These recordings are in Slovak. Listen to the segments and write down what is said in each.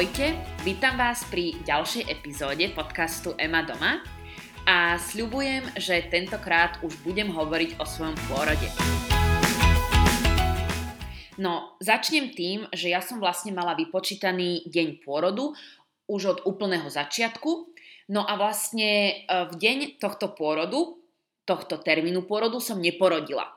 Ahojte, vítam vás pri ďalšej epizóde podcastu Ema doma a sľubujem, že tentokrát už budem hovoriť o svojom pôrode. No, začnem tým, že ja som vlastne mala vypočítaný deň pôrodu už od úplného začiatku. No a vlastne e, v deň tohto pôrodu, tohto termínu pôrodu som neporodila.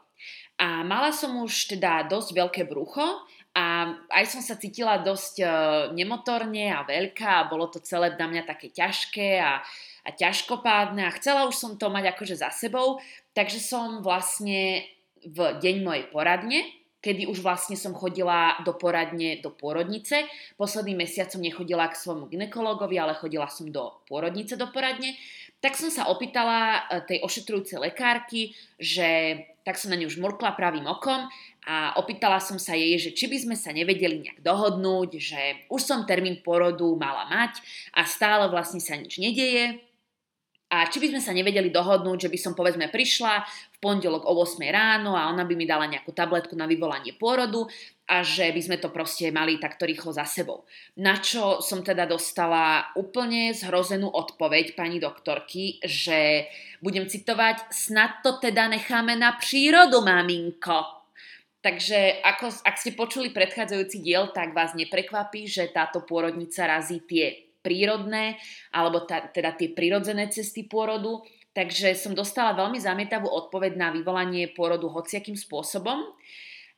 A mala som už teda dosť veľké brucho a aj som sa cítila dosť uh, nemotorne a veľká a bolo to celé na mňa také ťažké a, a ťažkopádne a chcela už som to mať akože za sebou, takže som vlastne v deň mojej poradne, kedy už vlastne som chodila do poradne do pôrodnice. Posledný mesiac som nechodila k svojmu ginekologovi, ale chodila som do pôrodnice do poradne. Tak som sa opýtala e, tej ošetrujúcej lekárky, že tak som na ňu žmurkla pravým okom a opýtala som sa jej, že či by sme sa nevedeli nejak dohodnúť, že už som termín porodu mala mať a stále vlastne sa nič nedeje. A či by sme sa nevedeli dohodnúť, že by som povedzme prišla v pondelok o 8 ráno a ona by mi dala nejakú tabletku na vyvolanie pôrodu a že by sme to proste mali takto rýchlo za sebou. Na čo som teda dostala úplne zhrozenú odpoveď pani doktorky, že budem citovať, snad to teda necháme na prírodu, maminko. Takže ako, ak ste počuli predchádzajúci diel, tak vás neprekvapí, že táto pôrodnica razí tie prírodné, alebo tá, teda tie prírodzené cesty pôrodu. Takže som dostala veľmi zamietavú odpoveď na vyvolanie pôrodu hociakým spôsobom.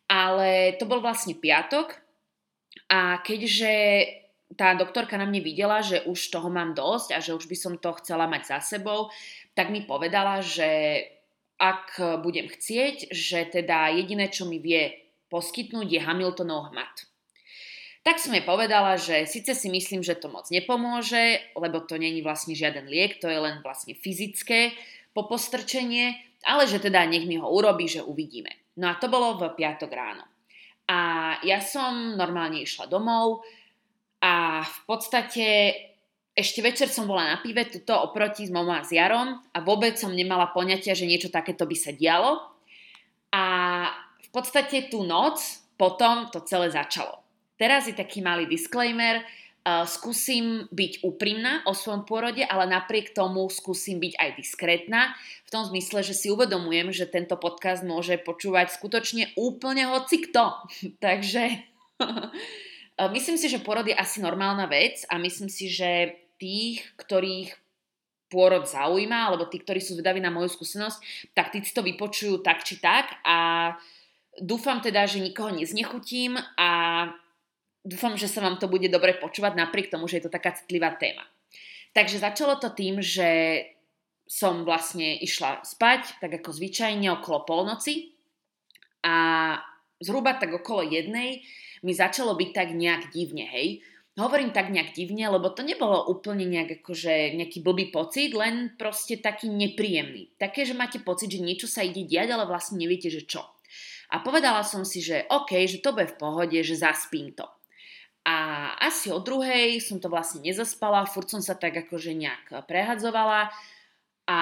Ale to bol vlastne piatok a keďže tá doktorka na mne videla, že už toho mám dosť a že už by som to chcela mať za sebou, tak mi povedala, že ak budem chcieť, že teda jediné, čo mi vie poskytnúť, je Hamiltonov hmat. Tak som jej povedala, že síce si myslím, že to moc nepomôže, lebo to není vlastne žiaden liek, to je len vlastne fyzické popostrčenie, ale že teda nech mi ho urobí, že uvidíme. No a to bolo v piatok ráno. A ja som normálne išla domov a v podstate ešte večer som bola na pive tuto oproti s momom a s Jarom a vôbec som nemala poňatia, že niečo takéto by sa dialo. A v podstate tú noc potom to celé začalo. Teraz je taký malý disclaimer, uh, skúsim byť úprimná o svojom pôrode, ale napriek tomu skúsim byť aj diskrétna, v tom zmysle, že si uvedomujem, že tento podcast môže počúvať skutočne úplne hoci kto. Takže myslím si, že porod je asi normálna vec a myslím si, že tých, ktorých pôrod zaujíma, alebo tí, ktorí sú zvedaví na moju skúsenosť, tak tí si to vypočujú tak či tak a dúfam teda, že nikoho neznechutím a dúfam, že sa vám to bude dobre počúvať napriek tomu, že je to taká citlivá téma. Takže začalo to tým, že som vlastne išla spať, tak ako zvyčajne okolo polnoci a zhruba tak okolo jednej mi začalo byť tak nejak divne, hej Hovorím tak nejak divne, lebo to nebolo úplne nejak akože nejaký blbý pocit, len proste taký nepríjemný. Také, že máte pocit, že niečo sa ide diať, ale vlastne neviete, že čo. A povedala som si, že OK, že to bude v pohode, že zaspím to. A asi o druhej som to vlastne nezaspala, furt som sa tak akože nejak prehadzovala a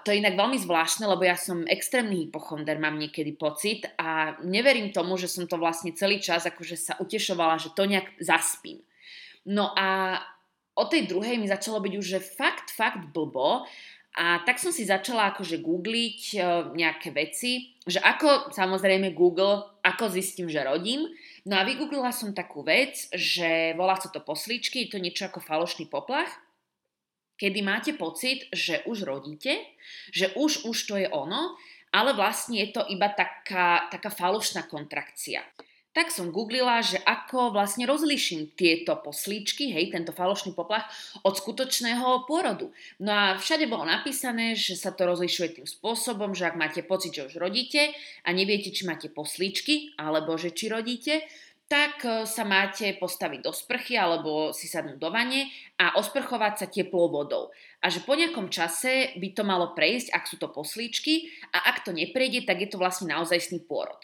to je inak veľmi zvláštne, lebo ja som extrémny hypochonder, mám niekedy pocit a neverím tomu, že som to vlastne celý čas akože sa utešovala, že to nejak zaspím. No a o tej druhej mi začalo byť už, že fakt, fakt blbo. A tak som si začala akože googliť e, nejaké veci, že ako samozrejme Google, ako zistím, že rodím. No a vygooglila som takú vec, že volá sa to poslíčky, je to niečo ako falošný poplach, kedy máte pocit, že už rodíte, že už, už to je ono, ale vlastne je to iba taká, taká falošná kontrakcia tak som googlila, že ako vlastne rozliším tieto poslíčky, hej, tento falošný poplach od skutočného pôrodu. No a všade bolo napísané, že sa to rozlišuje tým spôsobom, že ak máte pocit, že už rodíte a neviete, či máte poslíčky, alebo že či rodíte, tak e, sa máte postaviť do sprchy alebo si sadnúť do vane a osprchovať sa teplou vodou. A že po nejakom čase by to malo prejsť, ak sú to poslíčky a ak to neprejde, tak je to vlastne naozajstný pôrod.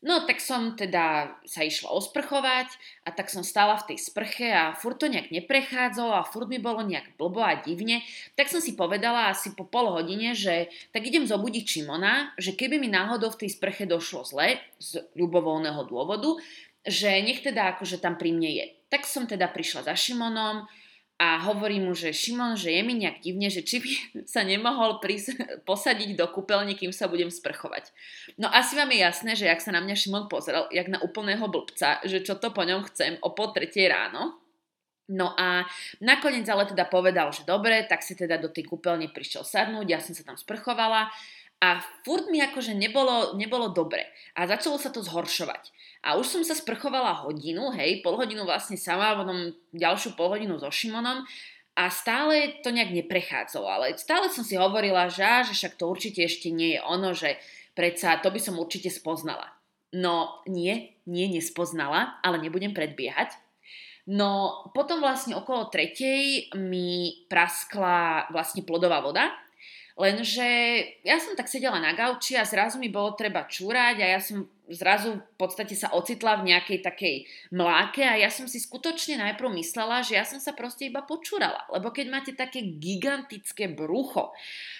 No tak som teda sa išla osprchovať a tak som stála v tej sprche a furt to nejak neprechádzalo a furt mi bolo nejak blbo a divne. Tak som si povedala asi po pol hodine, že tak idem zobudiť Čimona, že keby mi náhodou v tej sprche došlo zle z ľubovoľného dôvodu, že nech teda akože tam pri mne je. Tak som teda prišla za Šimonom a hovorí mu, že Šimon, že je mi nejak divne, že či by sa nemohol prís- posadiť do kúpeľne, kým sa budem sprchovať. No asi vám je jasné, že ak sa na mňa Šimon pozrel, jak na úplného blbca, že čo to po ňom chcem o po tretej ráno, No a nakoniec ale teda povedal, že dobre, tak si teda do tej kúpeľne prišiel sadnúť, ja som sa tam sprchovala a furt mi akože nebolo, nebolo dobre a začalo sa to zhoršovať. A už som sa sprchovala hodinu, hej, pol hodinu vlastne sama, potom ďalšiu pol hodinu so Šimonom a stále to nejak neprechádzalo, ale stále som si hovorila, že, že však to určite ešte nie je ono, že predsa to by som určite spoznala. No nie, nie nespoznala, ale nebudem predbiehať. No potom vlastne okolo tretej mi praskla vlastne plodová voda, lenže ja som tak sedela na gauči a zrazu mi bolo treba čúrať a ja som zrazu v podstate sa ocitla v nejakej takej mláke a ja som si skutočne najprv myslela, že ja som sa proste iba počúrala. Lebo keď máte také gigantické brucho,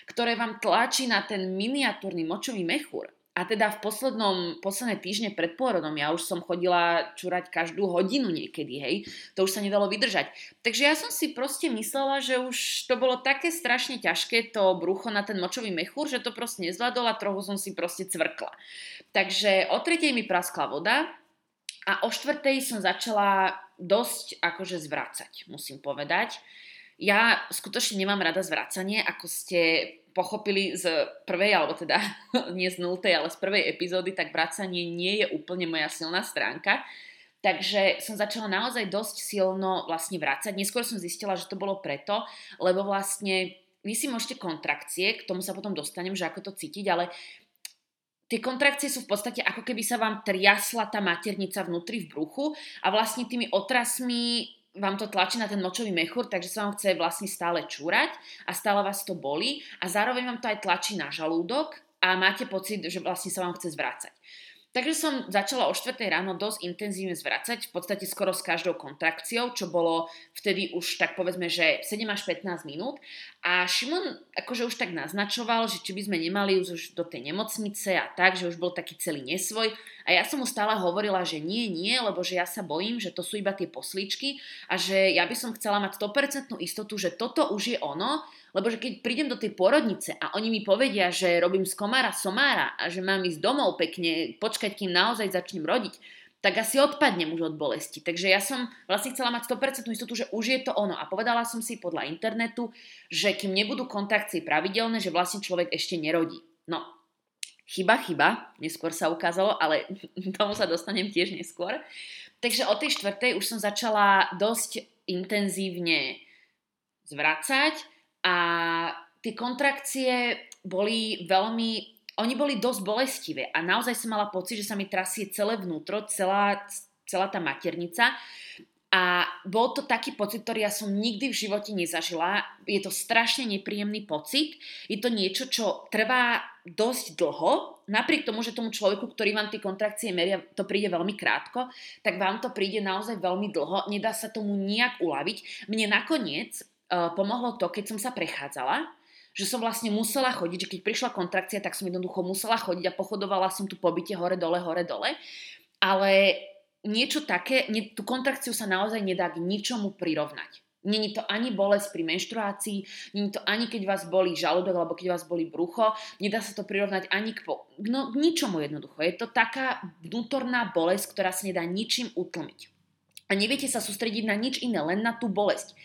ktoré vám tlačí na ten miniatúrny močový mechúr, a teda v poslednom, posledné týždne pred pôrodom ja už som chodila čurať každú hodinu niekedy, hej. To už sa nedalo vydržať. Takže ja som si proste myslela, že už to bolo také strašne ťažké to brucho na ten močový mechúr, že to proste nezvládol a trochu som si proste cvrkla. Takže o tretej mi praskla voda a o štvrtej som začala dosť akože zvracať, musím povedať. Ja skutočne nemám rada zvracanie, ako ste pochopili z prvej, alebo teda nie z nultej, ale z prvej epizódy, tak vracanie nie je úplne moja silná stránka. Takže som začala naozaj dosť silno vlastne vrácať. Neskôr som zistila, že to bolo preto, lebo vlastne vy si môžete kontrakcie, k tomu sa potom dostanem, že ako to cítiť, ale tie kontrakcie sú v podstate ako keby sa vám triasla tá maternica vnútri v bruchu a vlastne tými otrasmi vám to tlačí na ten močový mechúr, takže sa vám chce vlastne stále čúrať a stále vás to bolí a zároveň vám to aj tlačí na žalúdok a máte pocit, že vlastne sa vám chce zvrácať. Takže som začala o 4 ráno dosť intenzívne zvracať, v podstate skoro s každou kontrakciou, čo bolo vtedy už tak povedzme, že 7 až 15 minút. A Šimon akože už tak naznačoval, že či by sme nemali už do tej nemocnice a tak, že už bol taký celý nesvoj. A ja som mu stále hovorila, že nie, nie, lebo že ja sa bojím, že to sú iba tie poslíčky a že ja by som chcela mať 100% istotu, že toto už je ono, lebo že keď prídem do tej porodnice a oni mi povedia, že robím z komára somára a že mám ísť domov pekne, počkať, kým naozaj začnem rodiť, tak asi odpadnem už od bolesti. Takže ja som vlastne chcela mať 100% istotu, že už je to ono. A povedala som si podľa internetu, že kým nebudú kontakcie pravidelné, že vlastne človek ešte nerodí. No, chyba, chyba, neskôr sa ukázalo, ale tomu sa dostanem tiež neskôr. Takže o tej štvrtej už som začala dosť intenzívne zvracať a tie kontrakcie boli veľmi, oni boli dosť bolestivé a naozaj som mala pocit, že sa mi trasie celé vnútro, celá, celá tá maternica. A bol to taký pocit, ktorý ja som nikdy v živote nezažila. Je to strašne nepríjemný pocit. Je to niečo, čo trvá dosť dlho. Napriek tomu, že tomu človeku, ktorý vám tie kontrakcie meria, to príde veľmi krátko, tak vám to príde naozaj veľmi dlho. Nedá sa tomu nejak uľaviť. Mne nakoniec uh, pomohlo to, keď som sa prechádzala, že som vlastne musela chodiť, že keď prišla kontrakcia, tak som jednoducho musela chodiť a pochodovala som tu pobyte hore, dole, hore, dole. Ale niečo také, nie, tú kontrakciu sa naozaj nedá k ničomu prirovnať. Není to ani bolesť pri menštruácii, není to ani keď vás bolí žalúdok alebo keď vás bolí brucho, nedá sa to prirovnať ani k, po, no, k ničomu jednoducho. Je to taká vnútorná bolesť, ktorá sa nedá ničím utlmiť. A neviete sa sústrediť na nič iné, len na tú bolesť.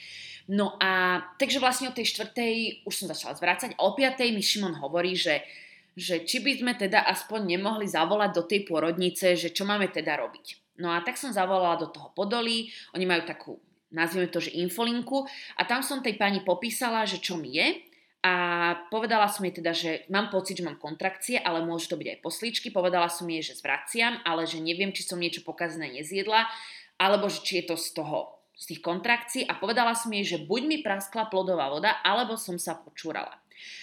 No a takže vlastne o tej štvrtej už som začala zvrácať a o piatej mi Šimon hovorí, že, že či by sme teda aspoň nemohli zavolať do tej pôrodnice, že čo máme teda robiť. No a tak som zavolala do toho podolí, oni majú takú, nazvime to, že infolinku a tam som tej pani popísala, že čo mi je a povedala som jej teda, že mám pocit, že mám kontrakcie, ale môže to byť aj poslíčky. Povedala som jej, že zvraciam, ale že neviem, či som niečo pokazné nezjedla, alebo že či je to z toho z tých kontrakcií a povedala som jej, že buď mi praskla plodová voda, alebo som sa počúrala.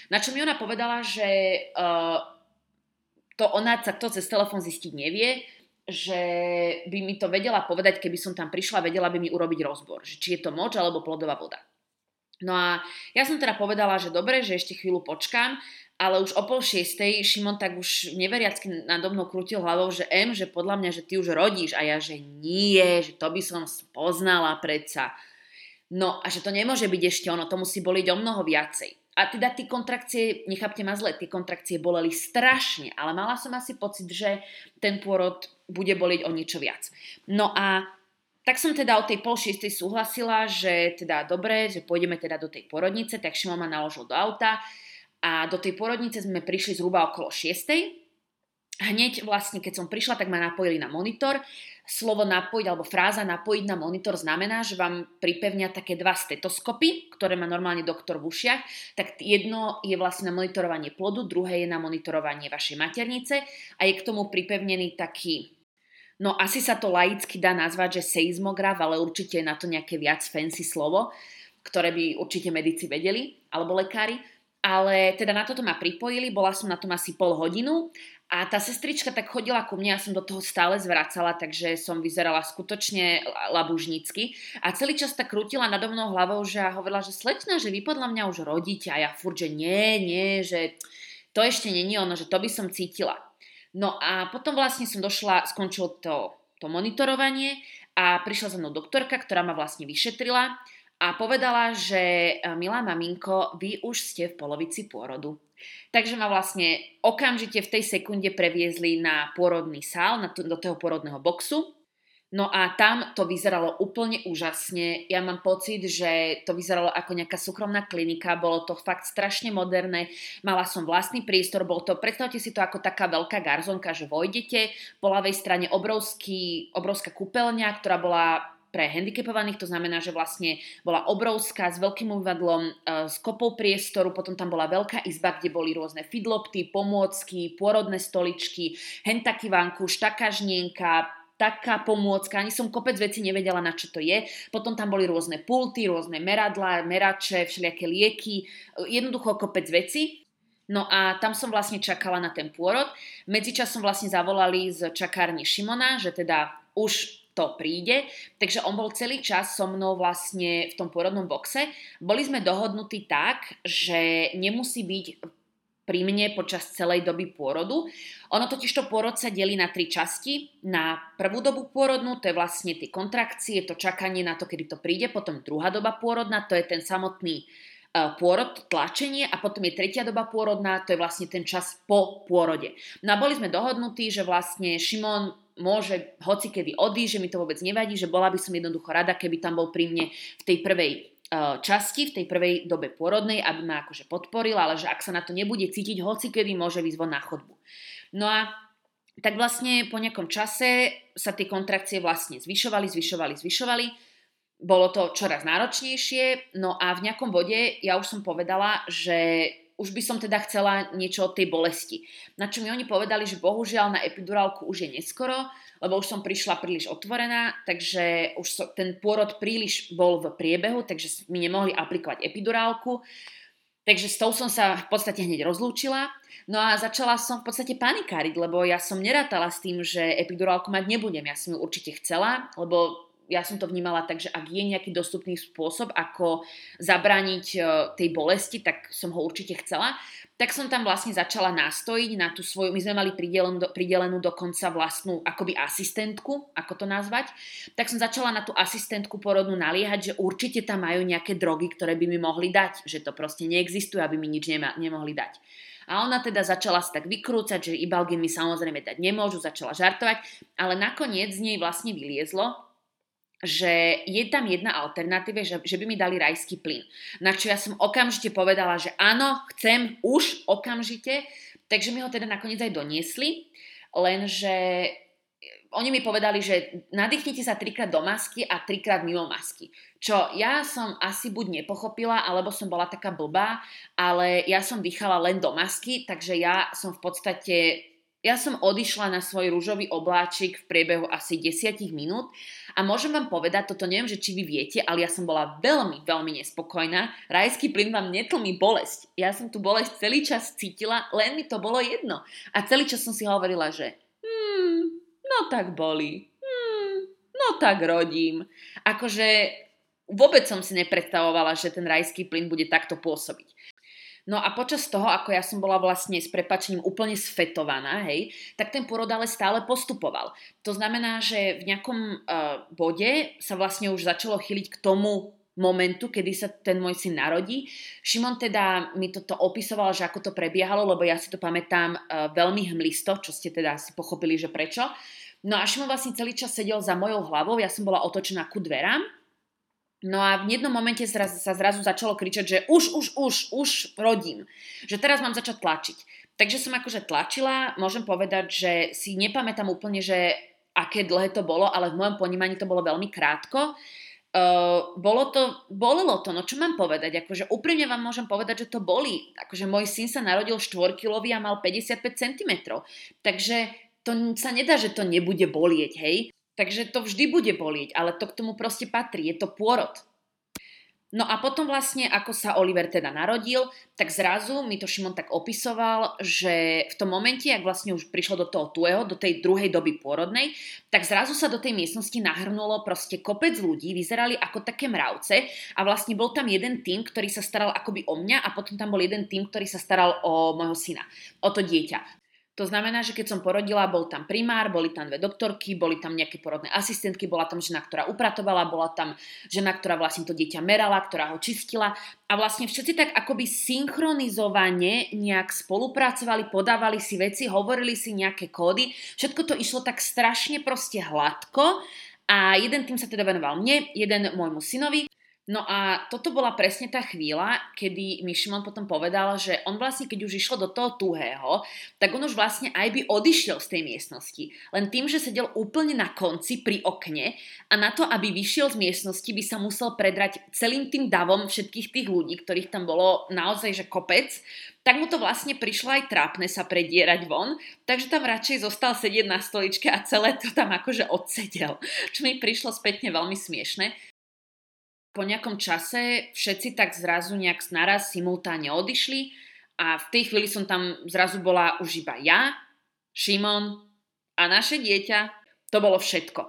Na čo mi ona povedala, že uh, to ona sa to cez telefón zistiť nevie, že by mi to vedela povedať, keby som tam prišla, vedela by mi urobiť rozbor, že či je to moč alebo plodová voda. No a ja som teda povedala, že dobre, že ešte chvíľu počkám ale už o pol šiestej Šimon tak už neveriacky nado mnou krútil hlavou, že M, že podľa mňa, že ty už rodíš a ja, že nie, že to by som poznala predsa. No a že to nemôže byť ešte ono, to musí boliť o mnoho viacej. A teda tie kontrakcie, nechápte ma zle, tie kontrakcie boleli strašne, ale mala som asi pocit, že ten pôrod bude boliť o niečo viac. No a tak som teda o tej pol šiestej súhlasila, že teda dobre, že pôjdeme teda do tej porodnice, tak Šimon ma naložil do auta a do tej porodnice sme prišli zhruba okolo šiestej. Hneď vlastne, keď som prišla, tak ma napojili na monitor slovo napojiť alebo fráza napojiť na monitor znamená, že vám pripevnia také dva stetoskopy, ktoré má normálne doktor v ušiach, tak jedno je vlastne na monitorovanie plodu, druhé je na monitorovanie vašej maternice a je k tomu pripevnený taký No asi sa to laicky dá nazvať, že seizmograf, ale určite je na to nejaké viac fancy slovo, ktoré by určite medici vedeli, alebo lekári. Ale teda na toto ma pripojili, bola som na tom asi pol hodinu a tá sestrička tak chodila ku mne, ja som do toho stále zvracala, takže som vyzerala skutočne labužnícky. A celý čas tak krútila nado mnou hlavou, že hovorila, že slečna, že vy podľa mňa už rodíte. A ja furt, že nie, nie, že to ešte není ono, že to by som cítila. No a potom vlastne som došla, skončilo to, to monitorovanie a prišla za mnou doktorka, ktorá ma vlastne vyšetrila a povedala, že milá maminko, vy už ste v polovici pôrodu. Takže ma vlastne okamžite v tej sekunde previezli na pôrodný sál, na to, do toho pôrodného boxu. No a tam to vyzeralo úplne úžasne. Ja mám pocit, že to vyzeralo ako nejaká súkromná klinika, bolo to fakt strašne moderné, mala som vlastný priestor, bol to, predstavte si to ako taká veľká garzonka, že vojdete, po ľavej strane obrovský, obrovská kúpeľňa, ktorá bola pre handicapovaných, to znamená, že vlastne bola obrovská s veľkým umývadlom, e, s kopou priestoru, potom tam bola veľká izba, kde boli rôzne fidlopty, pomôcky, pôrodné stoličky, hen taký vankuš, taká pomôcka, ani som kopec veci nevedela, na čo to je. Potom tam boli rôzne pulty, rôzne meradlá, merače, všelijaké lieky, jednoducho kopec veci. No a tam som vlastne čakala na ten pôrod. Medzičasom vlastne zavolali z čakárne Šimona, že teda už to príde. Takže on bol celý čas so mnou vlastne v tom pôrodnom boxe. Boli sme dohodnutí tak, že nemusí byť pri mne počas celej doby pôrodu. Ono totiž to pôrod sa delí na tri časti. Na prvú dobu pôrodnú, to je vlastne tie kontrakcie, to čakanie na to, kedy to príde, potom druhá doba pôrodná, to je ten samotný uh, pôrod, tlačenie a potom je tretia doba pôrodná, to je vlastne ten čas po pôrode. No a boli sme dohodnutí, že vlastne Šimon môže hoci kedy odísť, že mi to vôbec nevadí, že bola by som jednoducho rada, keby tam bol pri mne v tej prvej uh, časti, v tej prvej dobe pôrodnej, aby ma akože podporil, ale že ak sa na to nebude cítiť, hoci kedy môže vyzvať na chodbu. No a tak vlastne po nejakom čase sa tie kontrakcie vlastne zvyšovali, zvyšovali, zvyšovali. Bolo to čoraz náročnejšie, no a v nejakom bode ja už som povedala, že už by som teda chcela niečo od tej bolesti. Na čo mi oni povedali, že bohužiaľ na epidurálku už je neskoro, lebo už som prišla príliš otvorená, takže už so, ten pôrod príliš bol v priebehu, takže mi nemohli aplikovať epidurálku. Takže s tou som sa v podstate hneď rozlúčila. No a začala som v podstate panikáriť, lebo ja som nerátala s tým, že epidurálku mať nebudem. Ja som ju určite chcela, lebo ja som to vnímala tak, že ak je nejaký dostupný spôsob, ako zabrániť e, tej bolesti, tak som ho určite chcela. Tak som tam vlastne začala nastojiť na tú svoju, my sme mali pridelenú, pridelenú dokonca vlastnú akoby asistentku, ako to nazvať, tak som začala na tú asistentku porodnú naliehať, že určite tam majú nejaké drogy, ktoré by mi mohli dať, že to proste neexistuje, aby mi nič nema, nemohli dať. A ona teda začala sa tak vykrúcať, že Ibalgin mi samozrejme dať nemôžu, začala žartovať, ale nakoniec z nej vlastne vyliezlo, že je tam jedna alternatíva, že, že by mi dali rajský plyn. Na čo ja som okamžite povedala, že áno, chcem už okamžite, takže mi ho teda nakoniec aj doniesli, lenže oni mi povedali, že nadýchnite sa trikrát do masky a trikrát mimo masky. Čo ja som asi buď nepochopila, alebo som bola taká blbá, ale ja som dýchala len do masky, takže ja som v podstate ja som odišla na svoj rúžový obláčik v priebehu asi 10 minút a môžem vám povedať, toto neviem, že či vy viete, ale ja som bola veľmi, veľmi nespokojná. Rajský plyn vám netlmi bolesť. Ja som tu bolesť celý čas cítila, len mi to bolo jedno. A celý čas som si hovorila, že hmm, no tak boli. Hmm, no tak rodím. Akože vôbec som si nepredstavovala, že ten rajský plyn bude takto pôsobiť. No a počas toho, ako ja som bola vlastne s prepačením úplne sfetovaná, hej, tak ten porod ale stále postupoval. To znamená, že v nejakom uh, bode sa vlastne už začalo chyliť k tomu momentu, kedy sa ten môj syn narodí. Šimon teda mi toto opisoval, že ako to prebiehalo, lebo ja si to pamätám uh, veľmi hmlisto, čo ste teda si pochopili, že prečo. No a Šimon vlastne celý čas sedel za mojou hlavou, ja som bola otočená ku dverám No a v jednom momente sa, sa zrazu začalo kričať, že už, už, už, už rodím. Že teraz mám začať tlačiť. Takže som akože tlačila, môžem povedať, že si nepamätám úplne, že aké dlhé to bolo, ale v mojom ponímaní to bolo veľmi krátko. Uh, bolo to, bolelo to, no čo mám povedať, akože úprimne vám môžem povedať, že to boli. Akože môj syn sa narodil 4-kilový a mal 55 cm. Takže to sa nedá, že to nebude bolieť, hej. Takže to vždy bude bolieť, ale to k tomu proste patrí, je to pôrod. No a potom vlastne, ako sa Oliver teda narodil, tak zrazu mi to Šimon tak opisoval, že v tom momente, ak vlastne už prišlo do toho tuého, do tej druhej doby pôrodnej, tak zrazu sa do tej miestnosti nahrnulo proste kopec ľudí, vyzerali ako také mravce a vlastne bol tam jeden tým, ktorý sa staral akoby o mňa a potom tam bol jeden tým, ktorý sa staral o môjho syna, o to dieťa. To znamená, že keď som porodila, bol tam primár, boli tam dve doktorky, boli tam nejaké porodné asistentky, bola tam žena, ktorá upratovala, bola tam žena, ktorá vlastne to dieťa merala, ktorá ho čistila. A vlastne všetci tak akoby synchronizovane nejak spolupracovali, podávali si veci, hovorili si nejaké kódy, všetko to išlo tak strašne proste hladko a jeden tým sa teda venoval mne, jeden môjmu synovi No a toto bola presne tá chvíľa, kedy mi Šimon potom povedal, že on vlastne, keď už išlo do toho tuhého, tak on už vlastne aj by odišiel z tej miestnosti. Len tým, že sedel úplne na konci pri okne a na to, aby vyšiel z miestnosti, by sa musel predrať celým tým davom všetkých tých ľudí, ktorých tam bolo naozaj že kopec, tak mu to vlastne prišlo aj trápne sa predierať von, takže tam radšej zostal sedieť na stoličke a celé to tam akože odsedel, čo mi prišlo spätne veľmi smiešne po nejakom čase všetci tak zrazu nejak naraz simultáne odišli a v tej chvíli som tam zrazu bola už iba ja, Šimon a naše dieťa. To bolo všetko.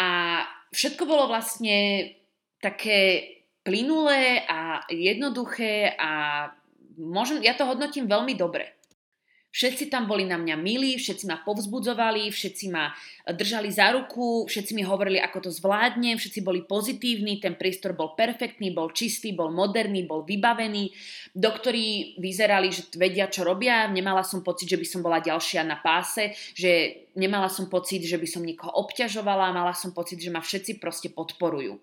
A všetko bolo vlastne také plynulé a jednoduché a môžem, ja to hodnotím veľmi dobre. Všetci tam boli na mňa milí, všetci ma povzbudzovali, všetci ma držali za ruku, všetci mi hovorili, ako to zvládnem, všetci boli pozitívni, ten priestor bol perfektný, bol čistý, bol moderný, bol vybavený. Doktori vyzerali, že vedia, čo robia. Nemala som pocit, že by som bola ďalšia na páse, že nemala som pocit, že by som niekoho obťažovala, mala som pocit, že ma všetci proste podporujú.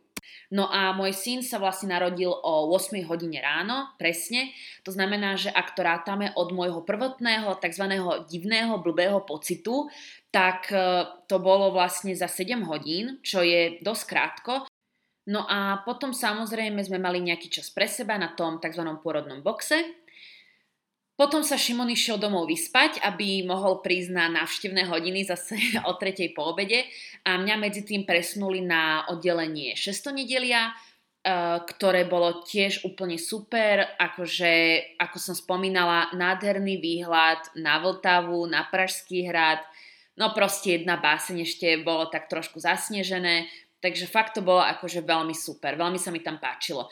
No a môj syn sa vlastne narodil o 8 hodine ráno, presne. To znamená, že ak to rátame od môjho prvotného tzv. divného, blbého pocitu, tak e, to bolo vlastne za 7 hodín, čo je dosť krátko. No a potom samozrejme sme mali nejaký čas pre seba na tom tzv. pôrodnom boxe, potom sa Šimon išiel domov vyspať, aby mohol prísť na návštevné hodiny zase o tretej po obede a mňa medzi tým presunuli na oddelenie 6. nedelia, eh, ktoré bolo tiež úplne super, akože, ako som spomínala, nádherný výhľad na Vltavu, na Pražský hrad, no proste jedna báseň ešte bolo tak trošku zasnežené, takže fakt to bolo akože veľmi super, veľmi sa mi tam páčilo.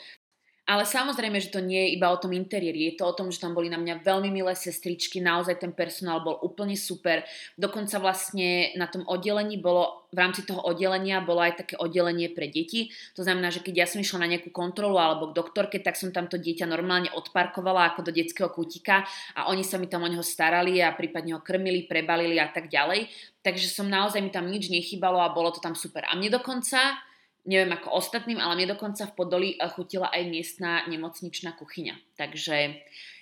Ale samozrejme, že to nie je iba o tom interiéri, je to o tom, že tam boli na mňa veľmi milé sestričky, naozaj ten personál bol úplne super. Dokonca vlastne na tom oddelení bolo, v rámci toho oddelenia bolo aj také oddelenie pre deti. To znamená, že keď ja som išla na nejakú kontrolu alebo k doktorke, tak som tam to dieťa normálne odparkovala ako do detského kutika a oni sa mi tam o neho starali a prípadne ho krmili, prebalili a tak ďalej. Takže som naozaj mi tam nič nechybalo a bolo to tam super. A mne dokonca neviem ako ostatným, ale mne dokonca v Podoli eh, chutila aj miestna nemocničná kuchyňa. Takže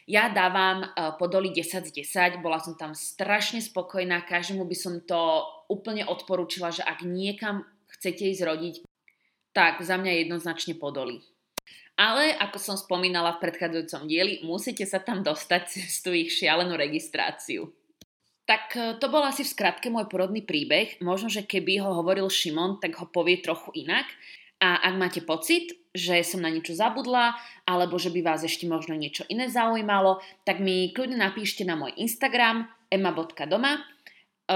ja dávam eh, Podoli 10 z 10, bola som tam strašne spokojná, každému by som to úplne odporúčila, že ak niekam chcete ísť rodiť, tak za mňa jednoznačne Podoli. Ale ako som spomínala v predchádzajúcom dieli, musíte sa tam dostať cez tú ich šialenú registráciu. Tak e, to bol asi v skratke môj porodný príbeh. Možno, že keby ho hovoril Šimon, tak ho povie trochu inak. A ak máte pocit, že som na niečo zabudla, alebo že by vás ešte možno niečo iné zaujímalo, tak mi kľudne napíšte na môj Instagram emma.doma. E,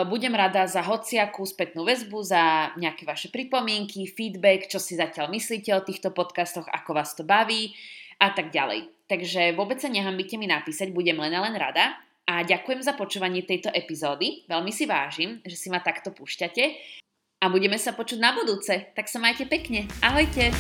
budem rada za hociakú spätnú väzbu, za nejaké vaše pripomienky, feedback, čo si zatiaľ myslíte o týchto podcastoch, ako vás to baví a tak ďalej. Takže vôbec sa nehambite mi napísať, budem len a len rada. A ďakujem za počúvanie tejto epizódy. Veľmi si vážim, že si ma takto púšťate. A budeme sa počuť na budúce. Tak sa majte pekne. Ahojte.